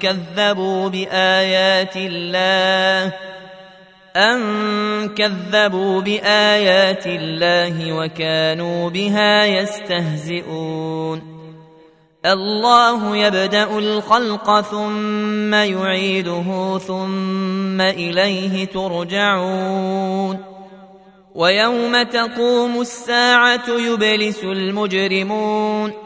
كذبوا بآيات الله أن كذبوا بآيات الله وكانوا بها يستهزئون. الله يبدأ الخلق ثم يعيده ثم إليه ترجعون. ويوم تقوم الساعة يبلس المجرمون.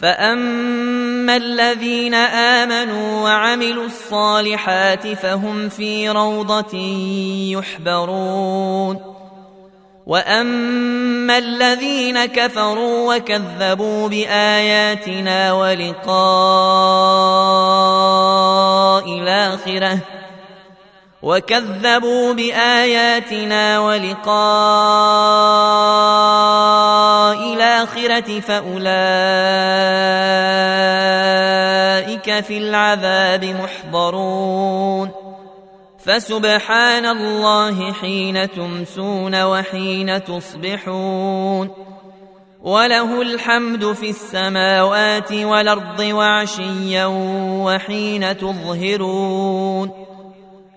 فاما الذين امنوا وعملوا الصالحات فهم في روضه يحبرون واما الذين كفروا وكذبوا باياتنا ولقاء الاخره وكذبوا باياتنا ولقاء الآخرة فأولئك في العذاب محضرون. فسبحان الله حين تمسون وحين تصبحون. وله الحمد في السماوات والأرض وعشيا وحين تظهرون.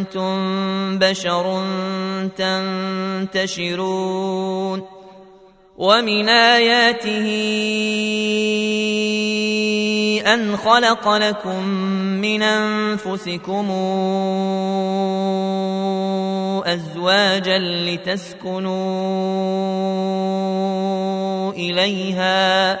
أنتم بشر تنتشرون ومن آياته أن خلق لكم من أنفسكم أزواجا لتسكنوا إليها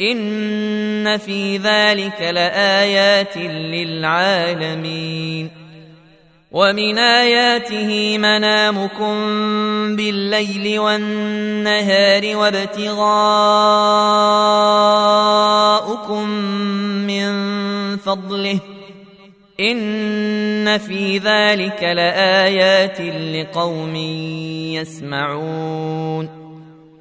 إن في ذلك لآيات للعالمين ومن آياته منامكم بالليل والنهار وابتغاؤكم من فضله إن في ذلك لآيات لقوم يسمعون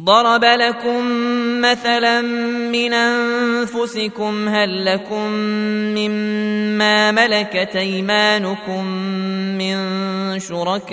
ضرب لكم مثلا من أنفسكم هل لكم مما ملكت أيمانكم من شركاء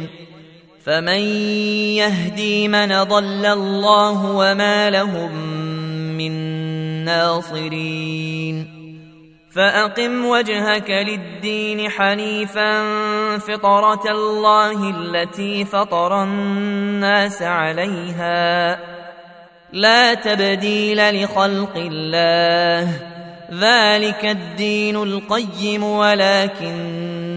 فمن يهدي من ضل الله وما لهم من ناصرين. فأقم وجهك للدين حنيفا فطرة الله التي فطر الناس عليها. لا تبديل لخلق الله ذلك الدين القيم ولكن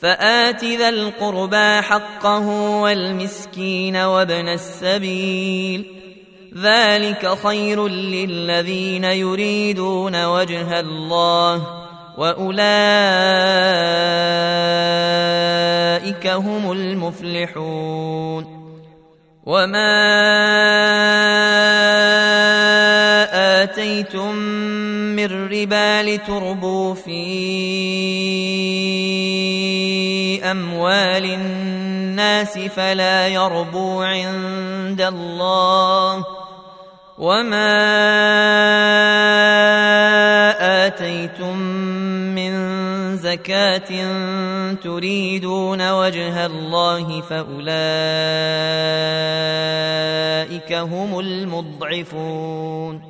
فآت ذا القربى حقه والمسكين وابن السبيل. ذلك خير للذين يريدون وجه الله وأولئك هم المفلحون. وما اتيتم من ربا لتربوا في أموال الناس فلا يربو عند الله وما آتيتم من زكاة تريدون وجه الله فأولئك هم المضعفون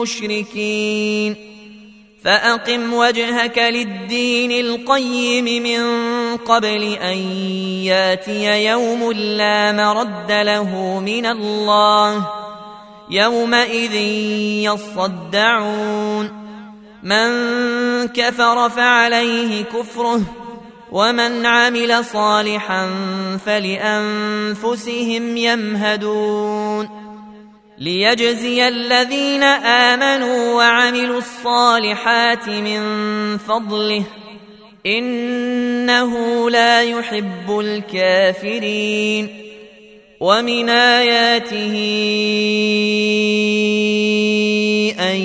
مشركين فأقم وجهك للدين القيم من قبل أن ياتي يوم لا مرد له من الله. يومئذ يصدعون. من كفر فعليه كفره ومن عمل صالحا فلأنفسهم يمهدون. ليجزي الذين آمنوا وعملوا الصالحات من فضله. إنه لا يحب الكافرين. ومن آياته أن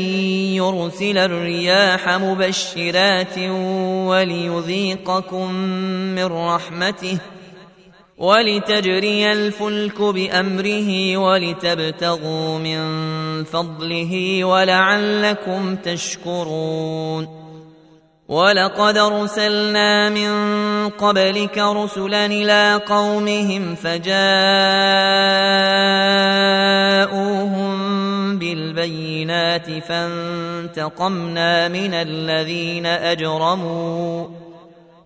يرسل الرياح مبشرات وليذيقكم من رحمته. ولتجري الفلك بأمره ولتبتغوا من فضله ولعلكم تشكرون. ولقد أرسلنا من قبلك رسلا إلى قومهم فجاءوهم بالبينات فانتقمنا من الذين أجرموا.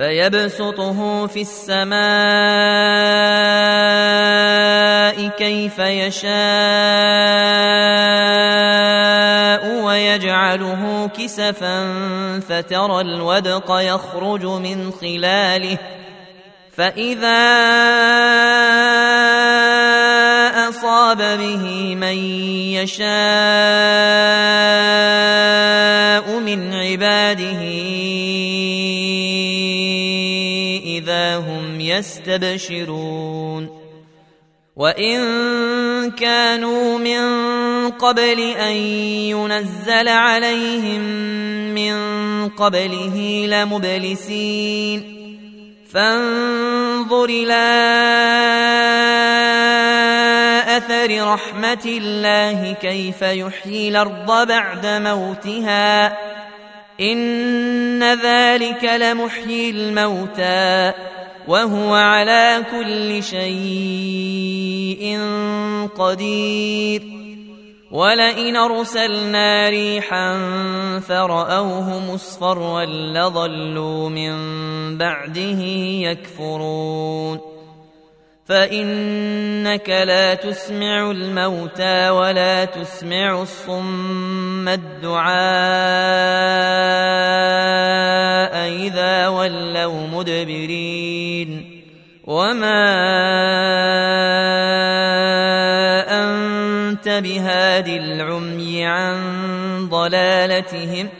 فيبسطه في السماء كيف يشاء ويجعله كسفا فترى الودق يخرج من خلاله فإذا أصاب به من يشاء من عباده يستبشرون. وإن كانوا من قبل أن ينزل عليهم من قبله لمبلسين. فانظر إلى أثر رحمة الله كيف يحيي الأرض بعد موتها. إن ذلك لمحيي الموتى. وهو على كل شيء قدير. ولئن ارسلنا ريحا فرأوه مصفرا لظلوا من بعده يكفرون. فإنك لا تسمع الموتى ولا تسمع الصم الدعاء إذا ولوا مدبرين وما أنت بهاد العمي عن ضلالتهم ۖ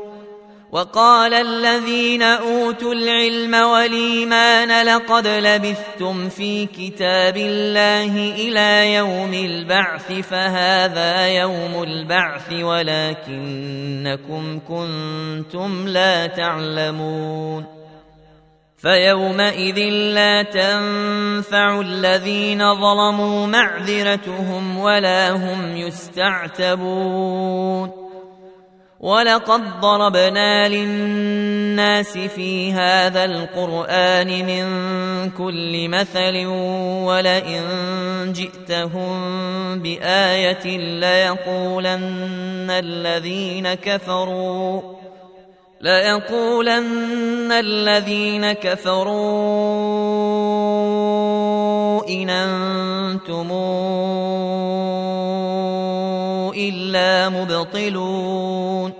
وقال الذين أوتوا العلم والإيمان لقد لبثتم في كتاب الله إلى يوم البعث فهذا يوم البعث ولكنكم كنتم لا تعلمون فيومئذ لا تنفع الذين ظلموا معذرتهم ولا هم يستعتبون ولقد ضربنا للناس في هذا القرآن من كل مثل ولئن جئتهم بآية ليقولن الذين كفروا ليقولن الذين كفروا إن أنتم إلا مبطلون.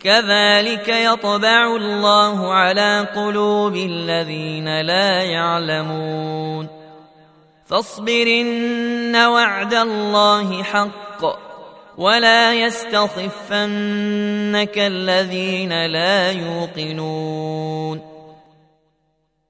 كذلك يطبع الله على قلوب الذين لا يعلمون. فاصبرن وعد الله حق ولا يستخفنك الذين لا يوقنون.